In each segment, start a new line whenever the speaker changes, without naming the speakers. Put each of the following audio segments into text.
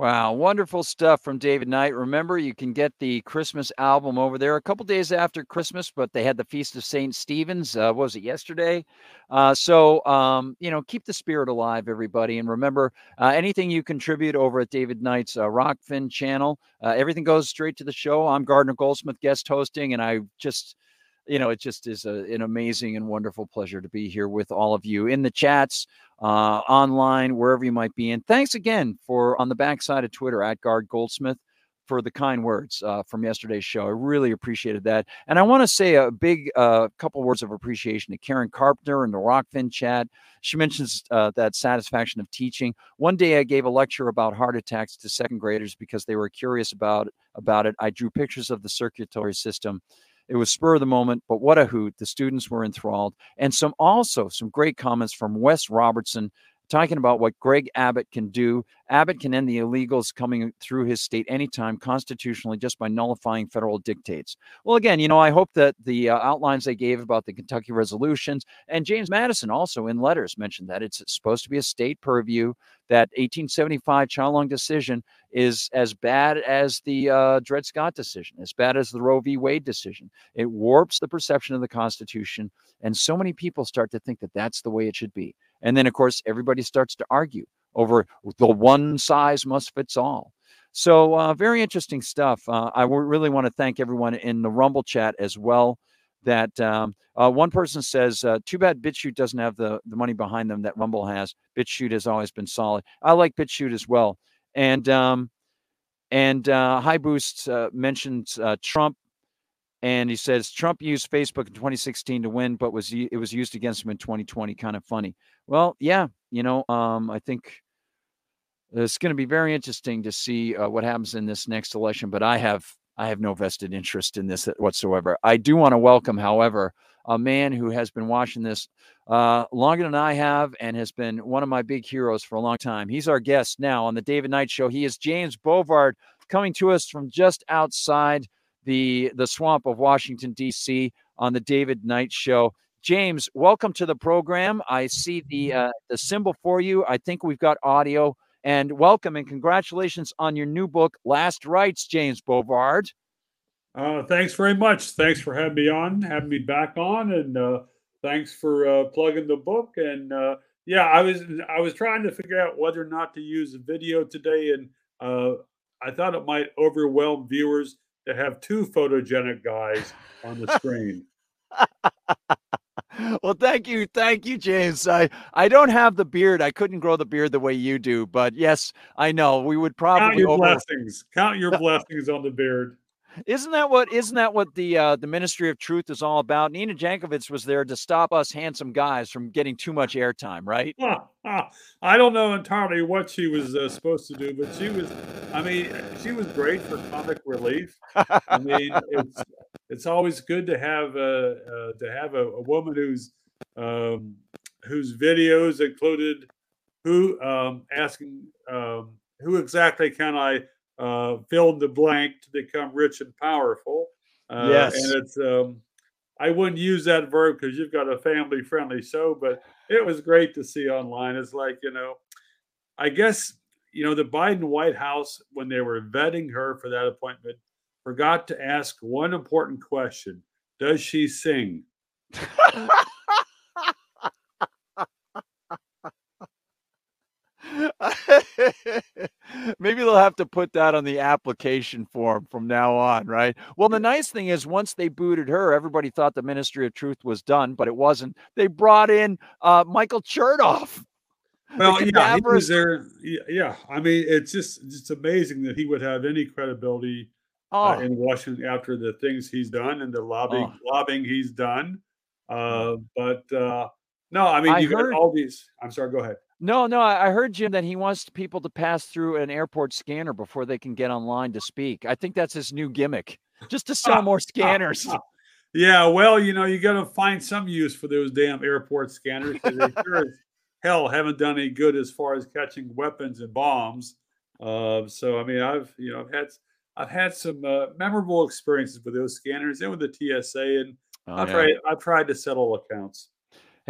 Wow, wonderful stuff from David Knight. Remember, you can get the Christmas album over there a couple days after Christmas, but they had the Feast of St. Stephen's. Uh, was it yesterday? Uh, so, um, you know, keep the spirit alive, everybody. And remember, uh, anything you contribute over at David Knight's uh, Rokfin channel, uh, everything goes straight to the show. I'm Gardner Goldsmith, guest hosting, and I just you know, it just is a, an amazing and wonderful pleasure to be here with all of you in the chats, uh, online, wherever you might be. And thanks again for on the backside of Twitter at Gard Goldsmith for the kind words uh, from yesterday's show. I really appreciated that. And I want to say a big uh, couple words of appreciation to Karen Carpenter in the Rokfin chat. She mentions uh, that satisfaction of teaching. One day I gave a lecture about heart attacks to second graders because they were curious about, about it. I drew pictures of the circulatory system it was spur of the moment, but what a hoot. The students were enthralled. And some also some great comments from Wes Robertson talking about what Greg Abbott can do. Abbott can end the illegals coming through his state anytime constitutionally just by nullifying federal dictates. Well, again, you know, I hope that the uh, outlines they gave about the Kentucky resolutions and James Madison also in letters mentioned that it's supposed to be a state purview, that 1875 Chong decision is as bad as the uh, Dred Scott decision, as bad as the Roe v. Wade decision. It warps the perception of the Constitution, and so many people start to think that that's the way it should be. And then, of course, everybody starts to argue over the one size must fits all. So, uh, very interesting stuff. Uh, I really want to thank everyone in the Rumble chat as well. That um, uh, one person says, uh, "Too bad BitChute doesn't have the the money behind them that Rumble has. BitChute has always been solid. I like BitChute as well." And um, and uh, High Boost uh, mentioned Trump and he says Trump used Facebook in 2016 to win, but was it was used against him in 2020. Kind of funny. Well, yeah, you know, um, I think it's going to be very interesting to see uh, what happens in this next election. But I have I have no vested interest in this whatsoever. I do want to welcome, however, a man who has been watching this uh, longer than I have and has been one of my big heroes for a long time. He's our guest now on the David Knight Show. He is James Bovard, coming to us from just outside the the swamp of Washington D.C. on the David Knight Show. James, welcome to the program. I see the uh, the symbol for you. I think we've got audio. And welcome and congratulations on your new book, Last Rights, James Bovard.
Uh, thanks very much. Thanks for having me on, having me back on, and uh, thanks for uh, plugging the book. And uh, yeah, I was I was trying to figure out whether or not to use a video today, and uh, I thought it might overwhelm viewers to have two photogenic guys on the screen.
well, thank you, thank you, James. I I don't have the beard. I couldn't grow the beard the way you do, but yes, I know we would probably
count your over- blessings. Count your blessings on the beard.
Isn't that what isn't that what the uh, the Ministry of Truth is all about? Nina Jankowicz was there to stop us handsome guys from getting too much airtime, right?
I don't know entirely what she was uh, supposed to do, but she was. I mean, she was great for comic relief. I mean, it's it's always good to have a uh, to have a, a woman who's um, whose videos included who um, asking um, who exactly can I uh, fill in the blank to become rich and powerful. Uh, yes. And it's, um, I wouldn't use that verb because you've got a family friendly show, but it was great to see online. It's like, you know, I guess, you know, the Biden White House, when they were vetting her for that appointment, forgot to ask one important question Does she sing?
have to put that on the application form from now on, right? Well, the nice thing is, once they booted her, everybody thought the Ministry of Truth was done, but it wasn't. They brought in uh, Michael Chertoff.
Well, yeah, he was there. Yeah, I mean, it's just it's amazing that he would have any credibility uh, oh. uh, in Washington after the things he's done and the lobbying oh. lobbying he's done. Uh, but uh, no, I mean, I you heard, got all these. I'm sorry. Go ahead.
No, no, I heard Jim that he wants people to pass through an airport scanner before they can get online to speak. I think that's his new gimmick, just to sell more scanners.
yeah, well, you know, you got to find some use for those damn airport scanners. They sure hell haven't done any good as far as catching weapons and bombs. Uh, so, I mean, I've you know I've had I've had some uh, memorable experiences with those scanners and with the TSA, and oh, I've yeah. tried I've tried to settle accounts.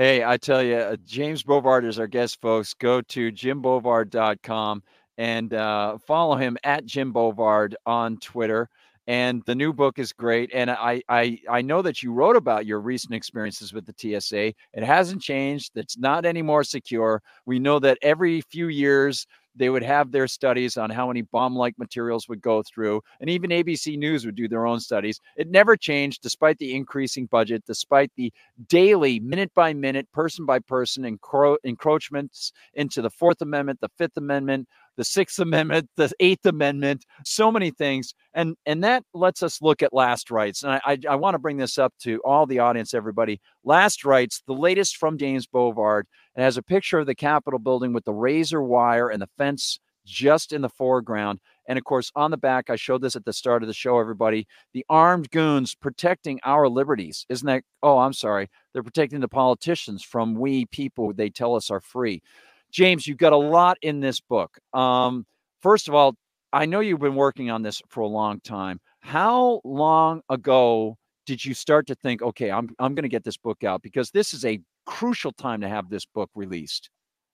Hey, I tell you, uh, James Bovard is our guest, folks. Go to jimbovard.com and uh, follow him at Jim Bovard on Twitter. And the new book is great. And I, I, I know that you wrote about your recent experiences with the TSA. It hasn't changed. It's not any more secure. We know that every few years they would have their studies on how many bomb like materials would go through. And even ABC News would do their own studies. It never changed despite the increasing budget, despite the daily, minute by minute, person by person encro- encroachments into the Fourth Amendment, the Fifth Amendment, the Sixth Amendment, the Eighth Amendment, so many things. And and that lets us look at last rights. And I, I, I want to bring this up to all the audience, everybody. Last rights, the latest from James Bovard. It has a picture of the Capitol building with the razor wire and the fence just in the foreground. And of course, on the back, I showed this at the start of the show, everybody. The armed goons protecting our liberties. Isn't that? Oh, I'm sorry. They're protecting the politicians from we people they tell us are free. James, you've got a lot in this book. Um, first of all, I know you've been working on this for a long time. How long ago did you start to think, okay, I'm I'm going to get this book out because this is a crucial time to have this book released?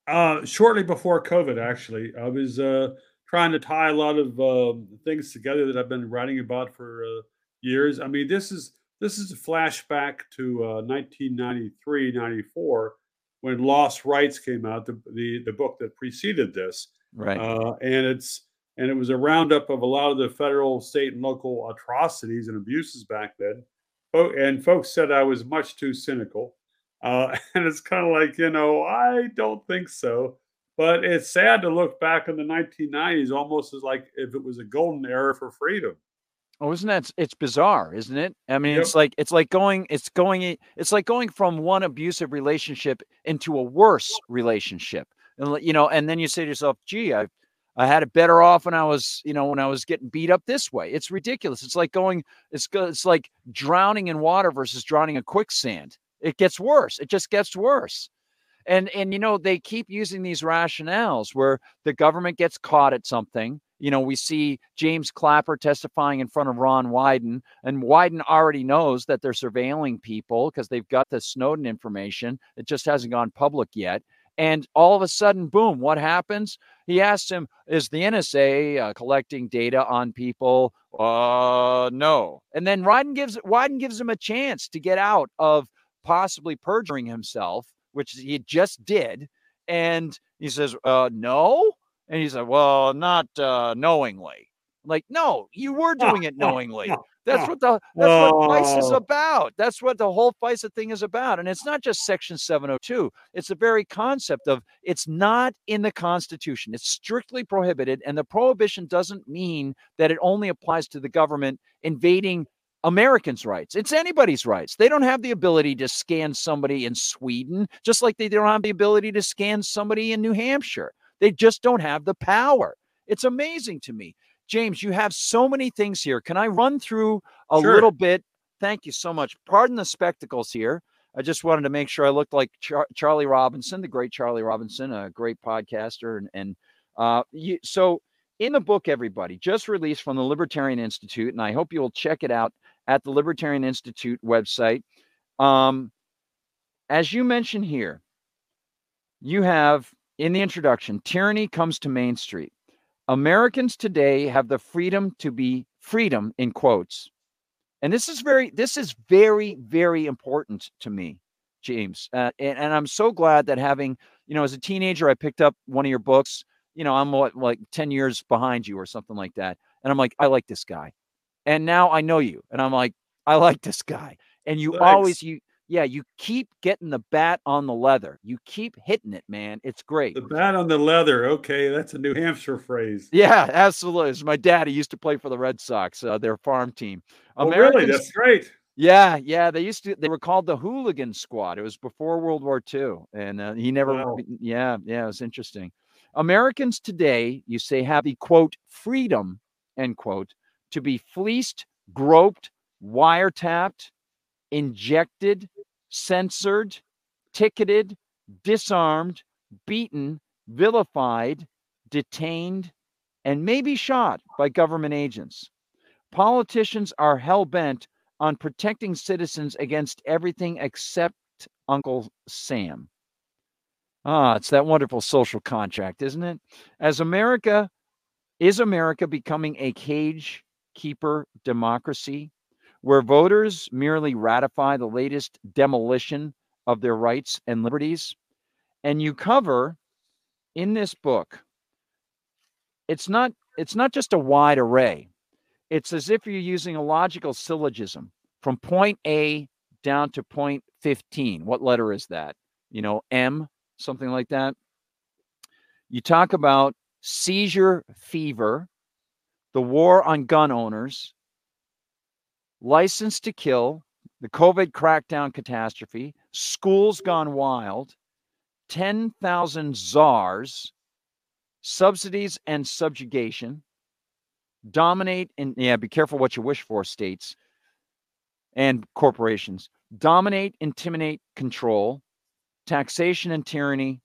Uh, shortly before COVID, actually, I was uh, trying to tie a lot of uh, things together that I've been writing about for uh, years. I mean, this is this is a flashback to 1993, uh, 94 when Lost Rights came out, the the, the book that preceded this.
Right. Uh,
and it's and it was a roundup of a lot of the federal, state, and local atrocities and abuses back then. And folks said I was much too cynical. Uh, and it's kind of like, you know, I don't think so. But it's sad to look back in the 1990s almost as like if it was a golden era for freedom.
Oh, isn't that it's bizarre, isn't it? I mean, yep. it's like it's like going it's going it's like going from one abusive relationship into a worse relationship. And you know, and then you say to yourself, "Gee, I I had it better off when I was, you know, when I was getting beat up this way." It's ridiculous. It's like going it's it's like drowning in water versus drowning in quicksand. It gets worse. It just gets worse. And and you know, they keep using these rationales where the government gets caught at something you know, we see James Clapper testifying in front of Ron Wyden, and Wyden already knows that they're surveilling people because they've got the Snowden information. It just hasn't gone public yet. And all of a sudden, boom, what happens? He asks him, Is the NSA uh, collecting data on people? Uh, no. And then Wyden gives, Wyden gives him a chance to get out of possibly perjuring himself, which he just did. And he says, uh, No. And he said, well, not uh, knowingly. Like, no, you were doing it knowingly. That's what the that's what FISA is about. That's what the whole FISA thing is about. And it's not just Section 702. It's the very concept of it's not in the Constitution. It's strictly prohibited. And the prohibition doesn't mean that it only applies to the government invading Americans' rights. It's anybody's rights. They don't have the ability to scan somebody in Sweden, just like they don't have the ability to scan somebody in New Hampshire. They just don't have the power. It's amazing to me. James, you have so many things here. Can I run through a sure. little bit? Thank you so much. Pardon the spectacles here. I just wanted to make sure I looked like Char- Charlie Robinson, the great Charlie Robinson, a great podcaster. And, and uh, you, so, in the book, everybody, just released from the Libertarian Institute, and I hope you will check it out at the Libertarian Institute website. Um, as you mentioned here, you have in the introduction, tyranny comes to Main Street. Americans today have the freedom to be freedom in quotes. And this is very, this is very, very important to me, James. Uh, and, and I'm so glad that having, you know, as a teenager, I picked up one of your books, you know, I'm what like 10 years behind you or something like that. And I'm like, I like this guy. And now I know you. And I'm like, I like this guy. And you
Thanks.
always you yeah, you keep getting the bat on the leather. You keep hitting it, man. It's great.
The bat on the leather. Okay, that's a New Hampshire phrase.
Yeah, absolutely. It's my dad. He used to play for the Red Sox, uh, their farm team.
Oh, really? That's great.
Yeah, yeah. They used to. They were called the Hooligan Squad. It was before World War II, and uh, he never.
Wow.
Yeah, yeah. It was interesting. Americans today, you say, have the quote freedom end quote to be fleeced, groped, wiretapped, injected, censored, ticketed, disarmed, beaten, vilified, detained, and maybe shot by government agents. Politicians are hell bent on protecting citizens against everything except Uncle Sam. Ah, it's that wonderful social contract, isn't it? As America, is America becoming a cage keeper democracy where voters merely ratify the latest demolition of their rights and liberties? And you cover in this book, it's not it's not just a wide array. It's as if you're using a logical syllogism from point A down to point 15. What letter is that? You know, M, something like that. You talk about seizure fever, the war on gun owners, license to kill, the COVID crackdown catastrophe, schools mm-hmm. gone wild, 10,000 czars, subsidies and subjugation, dominate and yeah, be careful what you wish for, states and corporations, dominate, intimidate, control, taxation and tyranny,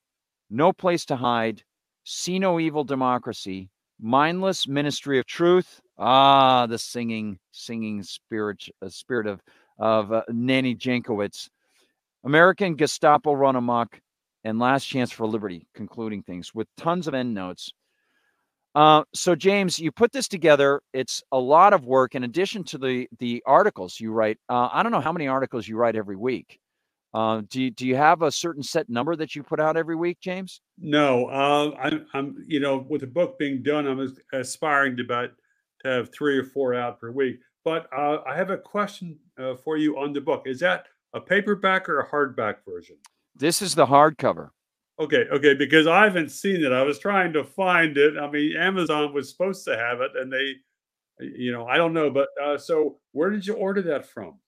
no place to hide, see no evil democracy, mindless ministry of truth. Ah, the singing, singing spirit, uh, spirit of of uh, Nanny Jankowicz. American Gestapo run amok, and last chance for liberty. Concluding things with tons of end notes. Uh, so James, you put this together. It's a lot of work. In addition to the the articles you write, uh, I don't know how many articles you write every week. Uh, do you, do you have a certain set number that you put out every week, James?
No, uh, I'm, I'm, you know, with the book being done, I'm aspiring to about to have three or four out per week. But uh, I have a question uh, for you on the book. Is that a paperback or a hardback version?
This is the hardcover.
Okay, okay, because I haven't seen it. I was trying to find it. I mean, Amazon was supposed to have it, and they, you know, I don't know. But uh, so, where did you order that from?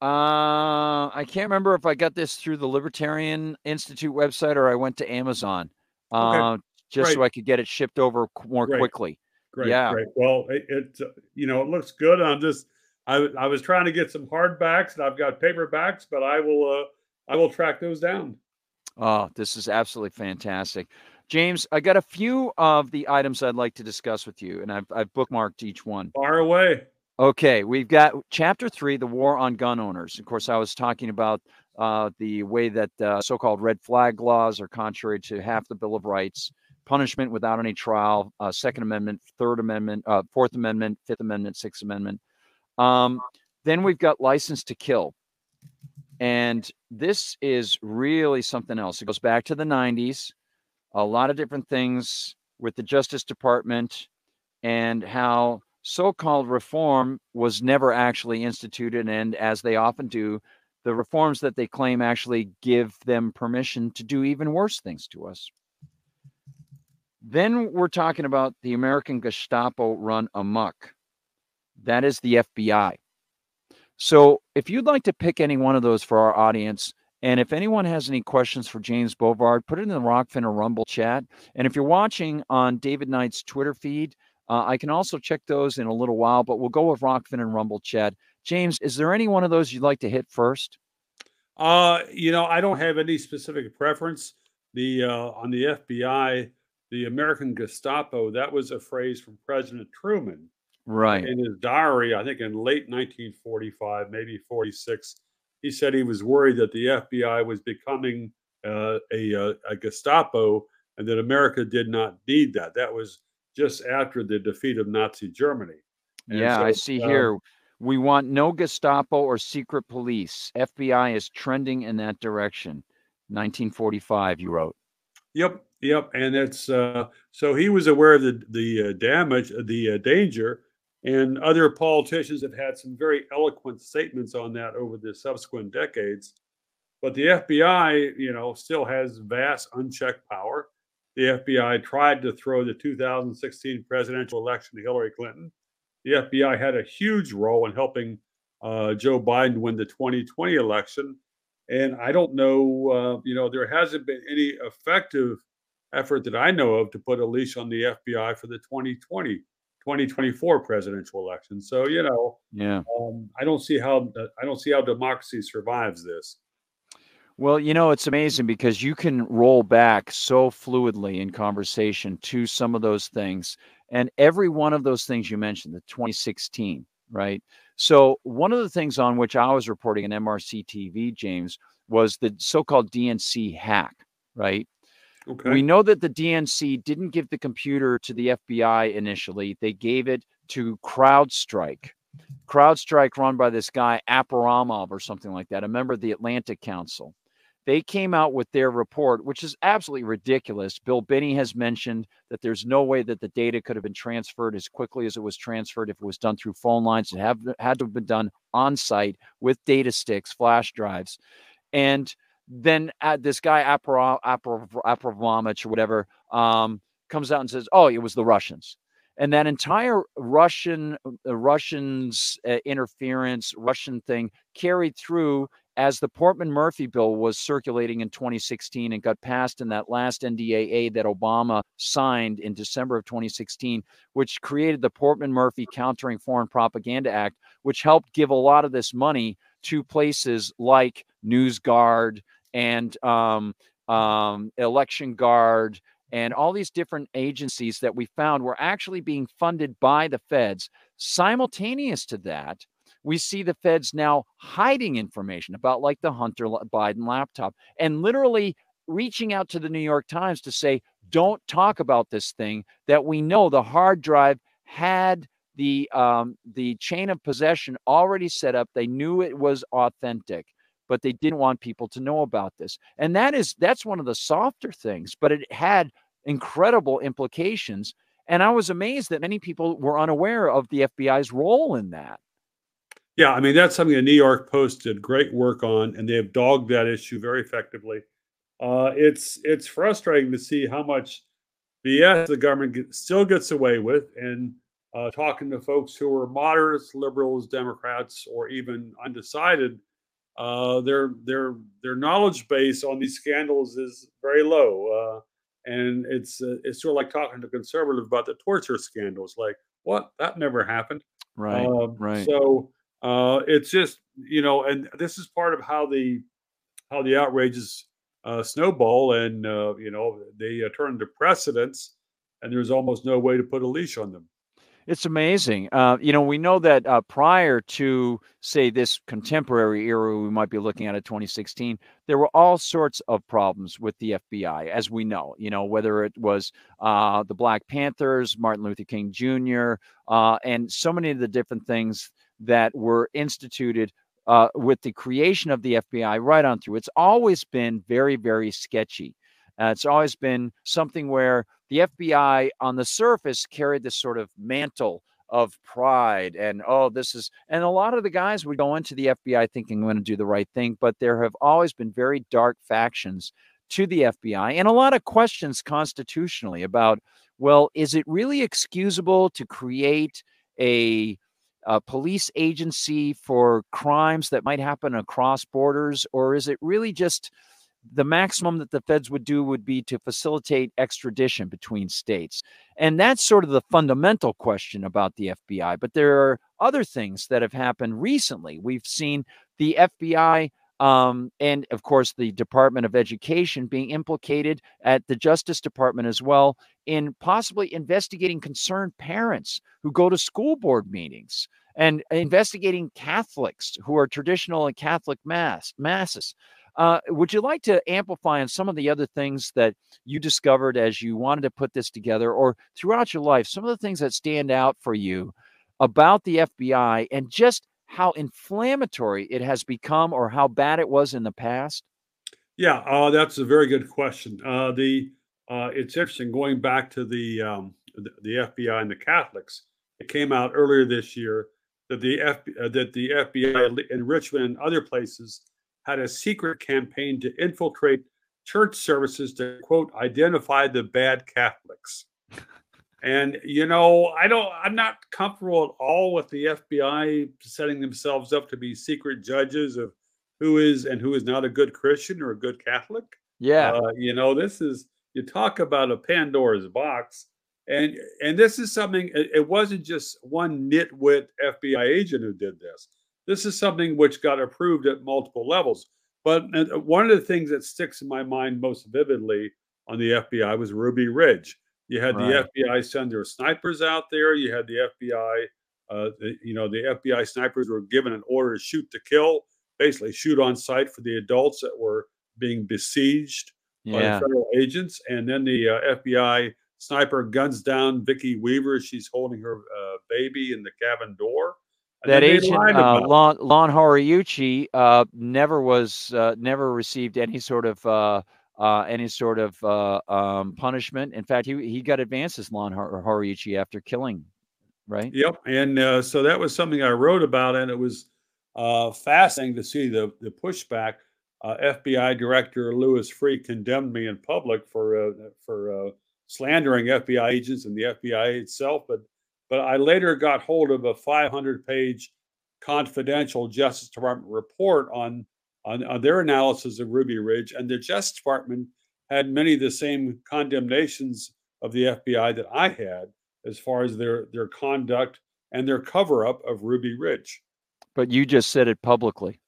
Uh, I can't remember if I got this through the Libertarian Institute website or I went to Amazon.
Okay,
Uh, just so I could get it shipped over more
great,
quickly.
Great,
Yeah.
great. Well, it, it uh, you know, it looks good. I'm just, I was trying to get some hardbacks, and I've got paperbacks, but I will, uh, I will track those down.
Oh, this is absolutely fantastic. James, I got a few of the items I'd like to discuss with you, and I've, I've bookmarked each one.
Far away.
Okay, we've got chapter three, the war on gun owners. Of course, I was talking about uh, the way that uh, so called red flag laws are contrary to half the Bill of Rights, punishment without any trial, uh, Second Amendment, Third Amendment, uh, Fourth Amendment, Fifth Amendment, Sixth Amendment. Um, then we've got license to kill. And this is really something else. It goes back to the 90s, a lot of different things with the Justice Department and how so called reform was never actually instituted. And as they often do, the reforms that they claim actually give them permission to do even worse things to us. Then we're talking about the American Gestapo run amok. That is the FBI. So if you'd like to pick any one of those for our audience, and if anyone has any questions for James Bovard, put it in the Rokfin or Rumble chat. And if you're watching on David Knight's Twitter feed, uh, I can also check those in a little while, but we'll go with Rokfin and Rumble chat. James, is there any one of those you'd like to hit first?
Uh, you know, I don't have any specific preference. The uh, on the FBI, the American Gestapo, that was a phrase from President Truman
Right.
in his diary. I think in late 1945, maybe 46. He said he was worried that the FBI was becoming uh, a, uh, a Gestapo, and that America did not need that. That was just after the defeat of Nazi Germany. And
Yeah, I see
uh,
here. We want no Gestapo or secret police. FBI is trending in that direction. 1945, you wrote.
Yep. Yep, and it's uh, so he was aware of the the uh, damage, the uh, danger, and other politicians have had some very eloquent statements on that over the subsequent decades. But the FBI, you know, still has vast unchecked power. The FBI tried to throw the 2016 presidential election to Hillary Clinton. The FBI had a huge role in helping uh, Joe Biden win the 2020 election. And I don't know, uh, you know, there hasn't been any effective effort that I know of to put a leash on the FBI for the 2020 2024 presidential election. So you know,
yeah,
um, I don't see how I don't see how democracy survives this.
Well, you know, it's amazing because you can roll back so fluidly in conversation to some of those things. And every one of those things you mentioned, the 2016, right? So, one of the things on which I was reporting in MRC TV, James, was the so called DNC hack, right? Okay. We know that the DNC didn't give the computer to the FBI initially, they gave it to CrowdStrike. CrowdStrike, run by this guy, Abrahamov, or something like that, a member of the Atlantic Council. They came out with their report, which is absolutely ridiculous. Bill Binney has mentioned that there's no way that the data could have been transferred as quickly as it was transferred if it was done through phone lines. It have, had to have been done on site with data sticks, flash drives. And then uh, this guy Abramovich or whatever um, comes out and says, "Oh, it was the Russians." And that entire Russian, uh, Russians uh, interference, Russian thing carried through as the Portman Murphy bill was circulating in 2016 and got passed in that last NDAA that Obama signed in December of 2016, which created the Portman Murphy Countering Foreign Propaganda Act, which helped give a lot of this money to places like NewsGuard and um, um, Election Guard and all these different agencies that we found were actually being funded by the feds. Simultaneous to that, we see the feds now hiding information about like the Hunter Biden laptop and literally reaching out to the New York Times to say, don't talk about this thing that we know the hard drive had the um, the chain of possession already set up. They knew it was authentic, but they didn't want people to know about this. And that is that's one of the softer things, but it had incredible implications. And I was amazed that many people were unaware of the FBI's role in that.
Yeah, I mean that's something the New York Post did great work on, and they have dogged that issue very effectively. Uh, it's it's frustrating to see how much BS the government get, still gets away with, and uh, talking to folks who are moderates, liberals, Democrats, or even undecided, uh, their their their knowledge base on these scandals is very low, uh, and it's uh, it's sort of like talking to conservatives about the torture scandals. Like, what? That never happened.
Right. Um, right.
So uh, it's just you know, and this is part of how the how the outrages uh, snowball, and uh, you know they uh, turn to precedents, and there's almost no way to put a leash on them.
It's amazing. Uh, you know, we know that uh, prior to, say, this contemporary era we might be looking at at 2016, there were all sorts of problems with the FBI, as we know. You know, whether it was uh, the Black Panthers, Martin Luther King Jr., uh, and so many of the different things that were instituted uh, with the creation of the FBI right on through. It's always been very, very sketchy. Uh, it's always been something where the FBI on the surface carried this sort of mantle of pride and oh this is and a lot of the guys would go into the FBI thinking I'm going to do the right thing but there have always been very dark factions to the FBI and a lot of questions constitutionally about well is it really excusable to create a a police agency for crimes that might happen across borders, or is it really just the maximum that the feds would do would be to facilitate extradition between states? And that's sort of the fundamental question about the FBI. But there are other things that have happened recently. We've seen the FBI um, and of course the Department of Education being implicated at the Justice Department as well in possibly investigating concerned parents who go to school board meetings and investigating Catholics who are traditional and Catholic mass masses. Uh, would you like to amplify on some of the other things that you discovered as you wanted to put this together, or throughout your life, some of the things that stand out for you about the FBI and just how inflammatory it has become or how bad it was in the past?
Yeah, uh, that's a very good question. Uh, the uh, it's interesting going back to the, um, the, the FBI and the Catholics. It came out earlier this year that the uh, that the FBI in Richmond and other places had a secret campaign to infiltrate church services to quote identify the bad Catholics. And you know, I don't I'm not comfortable at all with the FBI setting themselves up to be secret judges of who is and who is not a good Christian or a good Catholic.
Yeah.
Uh, you know, this is you talk about a Pandora's box. And and this is something it, it wasn't just one nitwit FBI agent who did this. This is something which got approved at multiple levels. But uh, one of the things that sticks in my mind most vividly on the FBI was Ruby Ridge. You had right. the FBI send their snipers out there. You had the FBI, uh, the, you know, the FBI snipers were given an order to shoot to kill, basically shoot on sight for the adults that were being besieged yeah. by federal agents. And then the uh, FBI sniper guns down Vicki Weaver. She's holding her uh, baby in the cabin door.
That agent, uh, Lon, Lon Horiuchi, uh, never was, uh, never received any sort of uh, uh, any sort of uh, um, punishment. In fact, he he got advances Lon Horiuchi after killing, right?
Yep, and uh, so that was something I wrote about, and it was uh, fascinating to see the the pushback. Uh, FBI Director Louis Freeh condemned me in public for uh, for slandering FBI agents and the FBI itself, but but I later got hold of a 500 page confidential Justice Department report on on, on their analysis of Ruby Ridge, and the Justice Department had many of the same condemnations of the FBI that I had as far as their their conduct and their cover up of Ruby Ridge.
But you just said it publicly.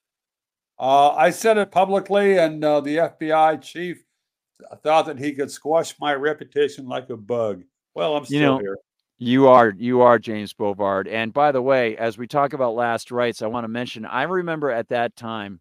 Uh, I said it publicly, and uh, the FBI chief thought that he could squash my reputation like a bug. Well, I'm still you know, here.
You are you are James Bovard. And by the way, as we talk about last rights, I want to mention I remember at that time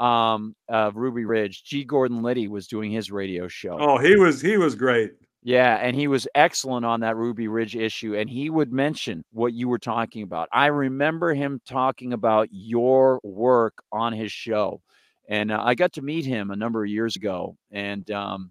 um, of Ruby Ridge, G. Gordon Liddy was doing his radio show.
Oh, he was he was great.
Yeah, and he was excellent on that Ruby Ridge issue, and he would mention what you were talking about. I remember him talking about your work on his show, and uh, I got to meet him a number of years ago, and um,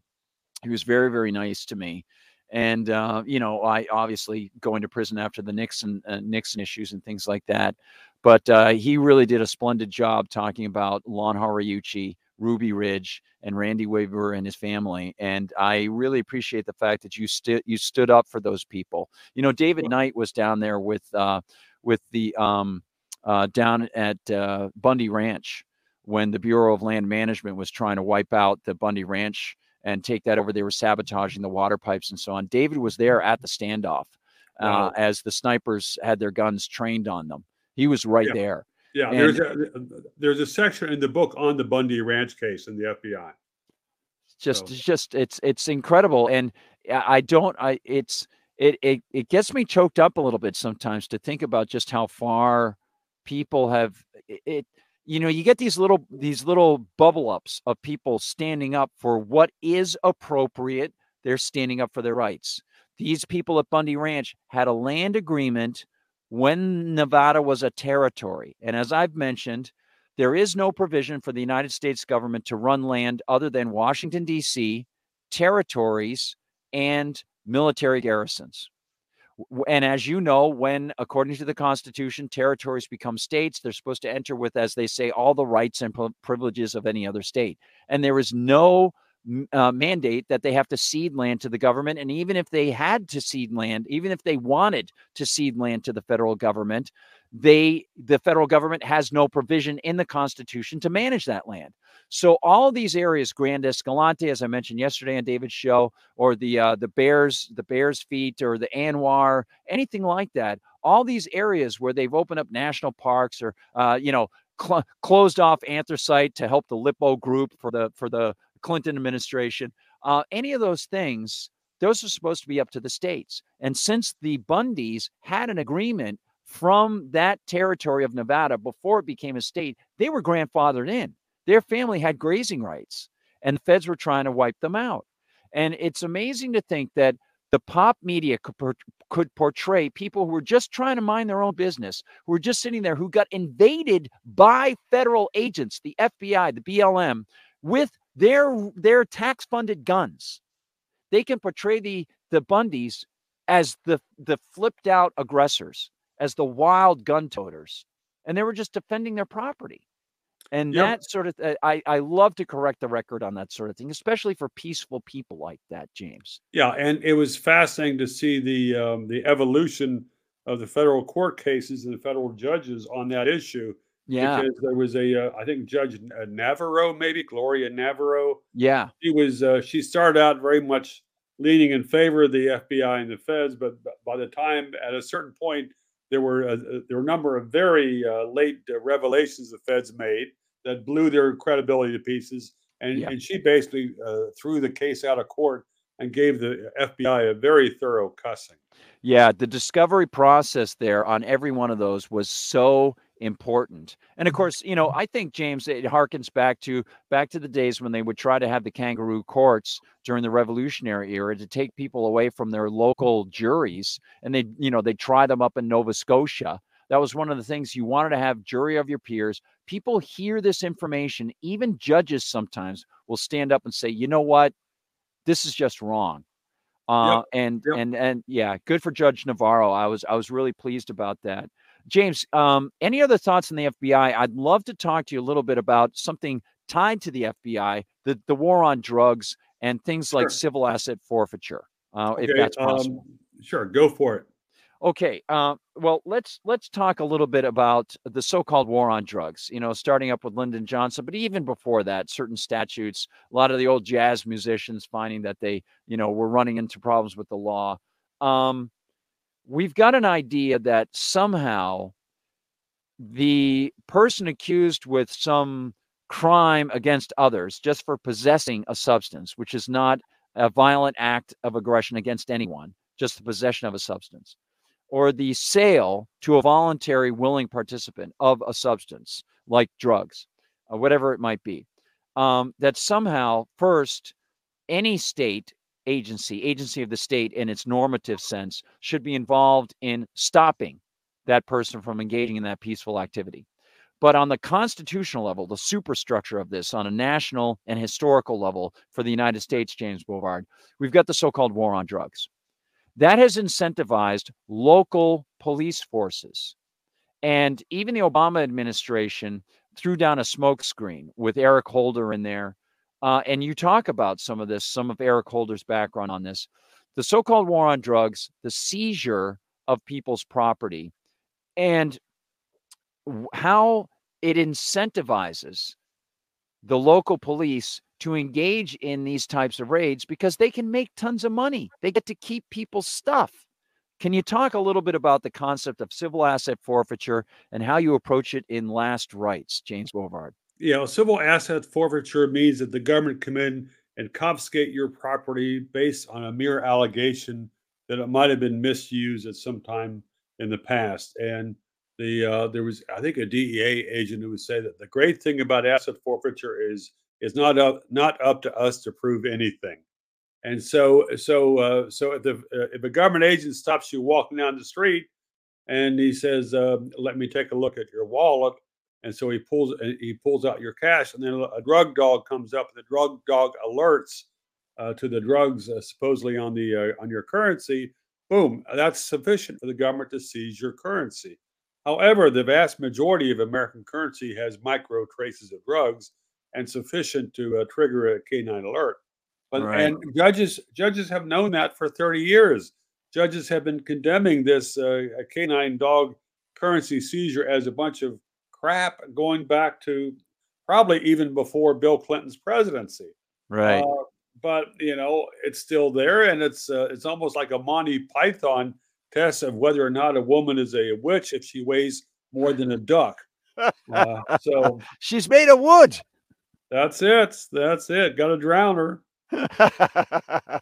he was very very nice to me. And uh, you know, I obviously going to prison after the Nixon uh, Nixon issues and things like that. But uh, he really did a splendid job talking about Lon Horiuchi, Ruby Ridge, and Randy Weaver and his family. And I really appreciate the fact that you stood you stood up for those people. You know, David Knight was down there with uh, with the um, uh, down at uh, Bundy Ranch when the Bureau of Land Management was trying to wipe out the Bundy Ranch and take that over. They were sabotaging the water pipes and so on. David was there at the standoff uh, wow. as the snipers had their guns trained on them. He was right
yeah.
there.
Yeah, and there's a there's a section in the book on the Bundy Ranch case in the FBI.
Just, so. just it's it's incredible, and I don't. I it's it it it gets me choked up a little bit sometimes to think about just how far people have it, it you know you get these little these little bubble ups of people standing up for what is appropriate they're standing up for their rights these people at bundy ranch had a land agreement when Nevada was a territory. And as I've mentioned, there is no provision for the United States government to run land other than Washington, D.C., territories, and military garrisons. And as you know, when, according to the Constitution, territories become states, they're supposed to enter with, as they say, all the rights and privileges of any other state. And there is no uh, mandate that they have to cede land to the government. And even if they had to cede land, even if they wanted to cede land to the federal government, they the federal government has no provision in the Constitution to manage that land. So all these areas, Grand Escalante, as I mentioned yesterday on David's show, or the uh, the Bears, the Bears Feet, or the ANWR anything like that, all these areas where they've opened up national parks or uh, you know cl- closed off anthracite to help the Lippo group for the for the Clinton administration, uh, any of those things, those are supposed to be up to the states. And since the Bundys had an agreement from that territory of Nevada before it became a state, they were grandfathered in. Their family had grazing rights, and the feds were trying to wipe them out. And it's amazing to think that the pop media could, could portray people who were just trying to mind their own business, who were just sitting there, who got invaded by federal agents, the FBI, the BLM, with their their tax funded guns. they can portray the the Bundys as the the flipped out aggressors, as the wild gun toters, and they were just defending their property. And
Yep.
that sort of I I love to correct the record on that sort of thing, especially for peaceful people like that, James.
Yeah, and it was fascinating to see the um, the evolution of the federal court cases and the federal judges on that issue.
Yeah,
because there was a uh, I think Judge uh, Navarro, maybe Gloria Navarro.
yeah,
She was uh, she started out very much leaning in favor of the FBI and the feds, but by the time at a certain point there were a, there were a number of very uh, late uh, revelations the feds made that blew their credibility to pieces, and
Yeah.
and she basically uh, threw the case out of court and gave the FBI a very thorough cussing.
yeah. The discovery process there on every one of those was so important. And of course, you know, I think James, it harkens back to back to the days when they would try to have the kangaroo courts during the Revolutionary era to take people away from their local juries, and they, you know, they try them up in Nova Scotia. That was one of the things you wanted to have jury of your peers. People hear this information. Even judges sometimes will stand up and say, "You know what? This is just wrong." Uh, and
yep.
and and yeah, good for Judge Navarro. I was I was really pleased about that. James, um, any other thoughts on the FBI? I'd love to talk to you a little bit about something tied to the FBI, the the war on drugs and things like civil asset forfeiture, uh, if that's possible.
um, sure, go for it.
Okay. Uh, well, let's let's talk a little bit about the so-called war on drugs. You know, starting up with Lyndon Johnson, but even before that, certain statutes. A lot of the old jazz musicians finding that they, you know, were running into problems with the law. Um, we've got an idea that somehow the person accused with some crime against others just for possessing a substance, which is not a violent act of aggression against anyone, just the possession of a substance or the sale to a voluntary willing participant of a substance like drugs, or whatever it might be, um, that somehow first any state agency, agency of the state in its normative sense, should be involved in stopping that person from engaging in that peaceful activity. But on the constitutional level, the superstructure of this on a national and historical level for the United States, James Bovard, we've got the so called war on drugs that has incentivized local police forces. And even the Obama administration threw down a smokescreen with Eric Holder in there. Uh, and you talk about some of this, some of Eric Holder's background on this. The so called war on drugs, the seizure of people's property, and how it incentivizes the local police to engage in these types of raids because they can make tons of money. They get to keep people's stuff. Can you talk a little bit about the concept of civil asset forfeiture and how you approach it in last rights, James Bovard?
You know, civil asset forfeiture means that the government come in and confiscate your property based on a mere allegation that it might have been misused at some time in the past. And the uh, there was, I think, a DEA agent who would say that the great thing about asset forfeiture is is not up not up to us to prove anything. And so, so, uh, so if the uh, if a government agent stops you walking down the street and he says, um, "Let me take a look at your wallet," and so he pulls uh, he pulls out your cash, and then a drug dog comes up. The drug dog alerts uh, to the drugs uh, supposedly on the uh, on your currency. Boom, that's sufficient for the government to seize your currency. However, the vast majority of American currency has micro traces of drugs and sufficient to uh, trigger a canine alert. But
Right.
and judges judges have known that for 30 years. Judges have been condemning this uh, canine dog currency seizure as a bunch of crap going back to probably even before Bill Clinton's presidency.
Right.
Uh, but you know, it's still there, and it's uh, it's almost like a Monty Python test of whether or not a woman is a witch if she weighs more than a duck. Uh, so
She's made of wood.
that's it. That's it. Got to drown her.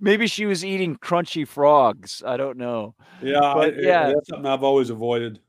Maybe she was eating crunchy frogs. I don't know.
Yeah,
But,
I-
yeah.
that's something I've always avoided.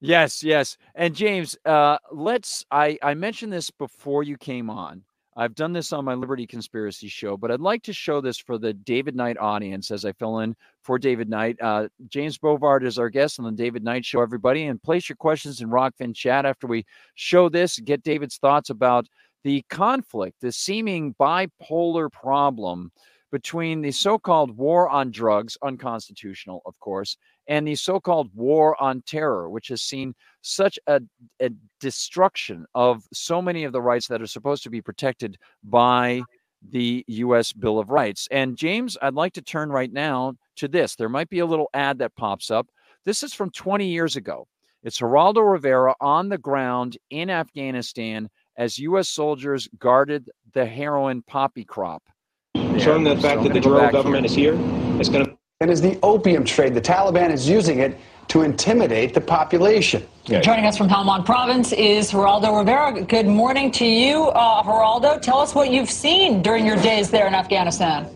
Yes, yes. And James, uh, let's. I I mentioned this before you came on. I've done this on my Liberty Conspiracy show, but I'd like to show this for the David Knight audience as I fill in for David Knight. Uh, James Bovard is our guest on the David Knight Show, everybody. And place your questions in Rokfin chat after we show this. Get David's thoughts about the conflict, the seeming bipolar problem between the so called war on drugs, unconstitutional, of course, and the so called war on terror, which has seen such a, a destruction of so many of the rights that are supposed to be protected by the U.S. Bill of Rights. And James, I'd like to turn right now to this. There might be a little ad that pops up. This is from 20 years ago. It's Geraldo Rivera on the ground in Afghanistan as U.S. soldiers guarded the heroin poppy crop.
Showing the fact that the
gonna go
General
back
government is here, it's going to
and is the opium trade. The Taliban is using it to intimidate the population.
Joining us from Helmand Province is Geraldo Rivera. Good morning to you, uh, Geraldo. Tell us what you've seen during your days there in Afghanistan.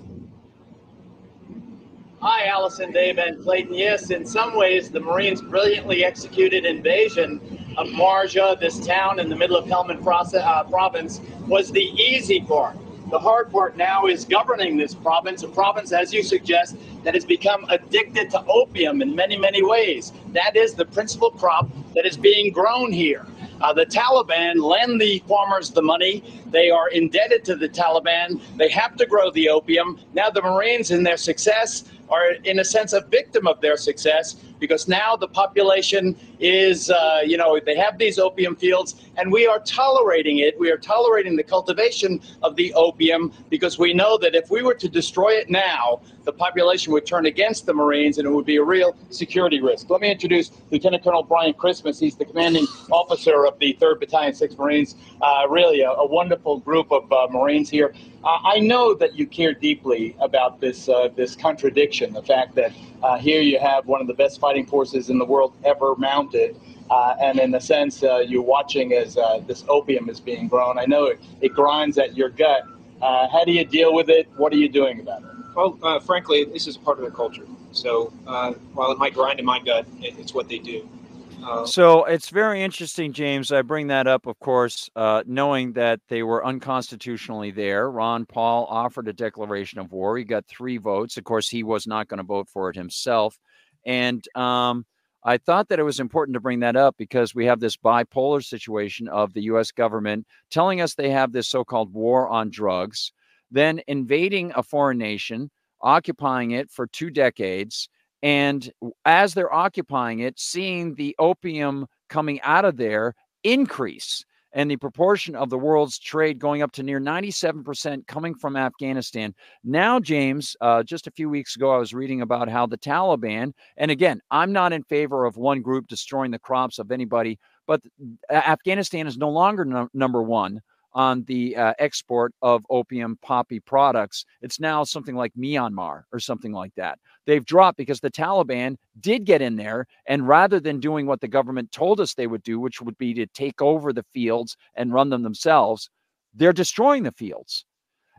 Hi, Allison, Dave, and Clayton. Yes, in some ways, the Marines' brilliantly executed invasion of Marja, this town in the middle of Helmand uh, province, was the easy part. The hard part now is governing this province, a province, as you suggest, that has become addicted to opium in many, many ways. That is the principal crop that is being grown here. Uh, the Taliban lend the farmers the money. They are indebted to the Taliban. They have to grow the opium. Now, the Marines, in their success, are in a sense a victim of their success because now the population is, uh, you know, they have these opium fields and we are tolerating it. We are tolerating the cultivation of the opium because we know that if we were to destroy it now, the population would turn against the Marines and it would be a real security risk. Let me introduce Lieutenant Colonel Brian Christmas. He's the commanding officer of the 3rd Battalion, 6th Marines. Uh, really a, a wonderful group of uh, Marines here. Uh, I know that you care deeply about this uh, this contradiction, the fact that uh, here you have one of the best fighting forces in the world ever mounted, uh, and in a sense, uh, you're watching as uh, this opium is being grown. I know it, it grinds at your gut. Uh, how do you deal with it? What are you doing about it?
Well, uh, frankly, this is part of their culture. So while it might grind in my gut, it, it's what they do. Uh,
So it's very interesting, James. I bring that up, of course, uh, knowing that they were unconstitutionally there. Ron Paul offered a declaration of war. He got three votes. Of course, he was not going to vote for it himself. And um, I thought that it was important to bring that up because we have this bipolar situation of the U.S. government telling us they have this so called war on drugs, then invading a foreign nation, occupying it for two decades. And as they're occupying it, seeing the opium coming out of there increase and the proportion of the world's trade going up to near 97% coming from Afghanistan. Now, James, uh, just a few weeks ago, I was reading about how the Taliban, and again, I'm not in favor of one group destroying the crops of anybody, but Afghanistan is no longer no- number one on the uh, export of opium poppy products. It's now something like Myanmar or something like that. They've dropped because the Taliban did get in there, and rather than doing what the government told us they would do, which would be to take over the fields and run them themselves, they're destroying the fields.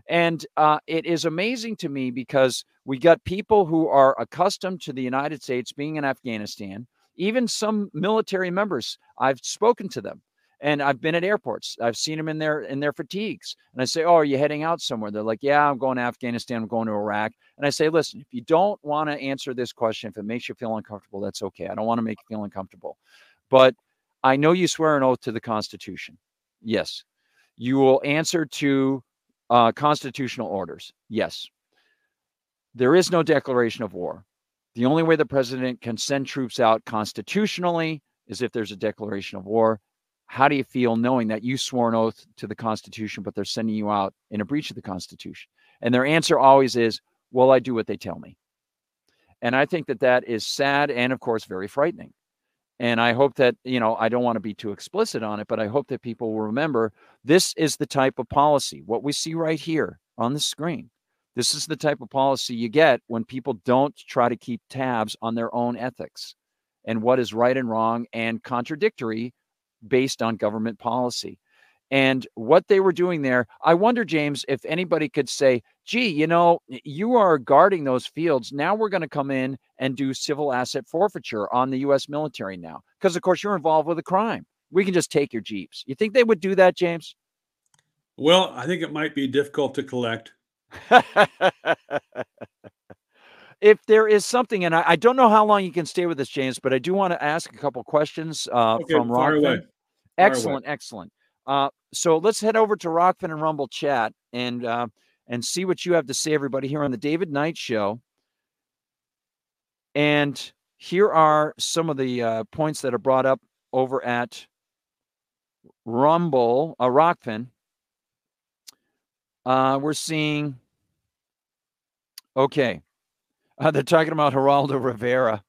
And uh, it is amazing to me because we got people who are accustomed to the United States being in Afghanistan, even some military members. I've spoken to them and I've been at airports. I've seen them in their in their fatigues, and I say, "Oh, are you heading out somewhere?" They're like, "Yeah, I'm going to Afghanistan. I'm going to Iraq." And I say, "Listen, if you don't want to answer this question, if it makes you feel uncomfortable, that's okay. I don't want to make you feel uncomfortable, but I know you swear an oath to the Constitution. Yes, you will answer to uh, constitutional orders. Yes, there is no declaration of war. The only way the president can send troops out constitutionally is if there's a declaration of war." How do you feel knowing that you swore an oath to the Constitution, but they're sending you out in a breach of the Constitution? And their answer always is, well, I do what they tell me. And I think that that is sad and, of course, very frightening. And I hope that, you know, I don't want to be too explicit on it, but I hope that people will remember this is the type of policy, what we see right here on the screen. This is the type of policy you get when people don't try to keep tabs on their own ethics and what is right and wrong and contradictory based on government policy. And what they were doing there, I wonder, James, if anybody could say, gee, you know, you are guarding those fields. Now we're going to come in and do civil asset forfeiture on the U.S. military now. Because, of course, you're involved with a crime. We can just take your Jeeps. You think they would do that, James?
Well, I think it might be difficult to collect.
if there is something, and I, I, don't know how long you can stay with us, James, but I do want to ask a couple questions uh, okay, from Rokfin. Excellent, excellent. Uh, so let's head over to Rokfin and Rumble chat and uh, and see what you have to say, everybody, here on the David Knight Show. And here are some of the uh, points that are brought up over at Rumble, uh, Rokfin. Uh, we're seeing, okay, uh, they're talking about Geraldo Rivera.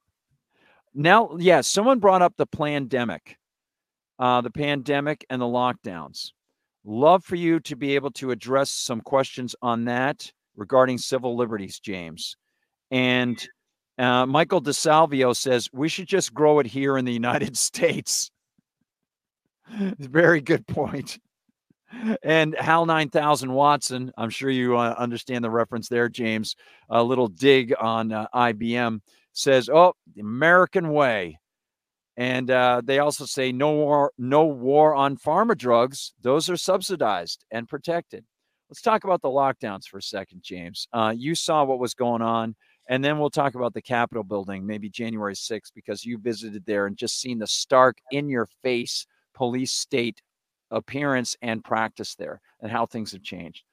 Now, yes, yeah, someone brought up the pandemic uh, the pandemic and the lockdowns. Love for you to be able to address some questions on that regarding civil liberties, James. And uh, Michael DeSalvio says we should just grow it here in the United States. Very good point. And Hal 9000 Watson, I'm sure you uh, understand the reference there, James. A little dig on uh, IBM says, Oh, the American way. And uh, they also say no war, no war on pharma drugs. Those are subsidized and protected. Let's talk about the lockdowns for a second, James. Uh, you saw what was going on, and then we'll talk about the Capitol building, maybe January 6th, because you visited there and just seen the stark, in your face police state appearance and practice there and how things have changed.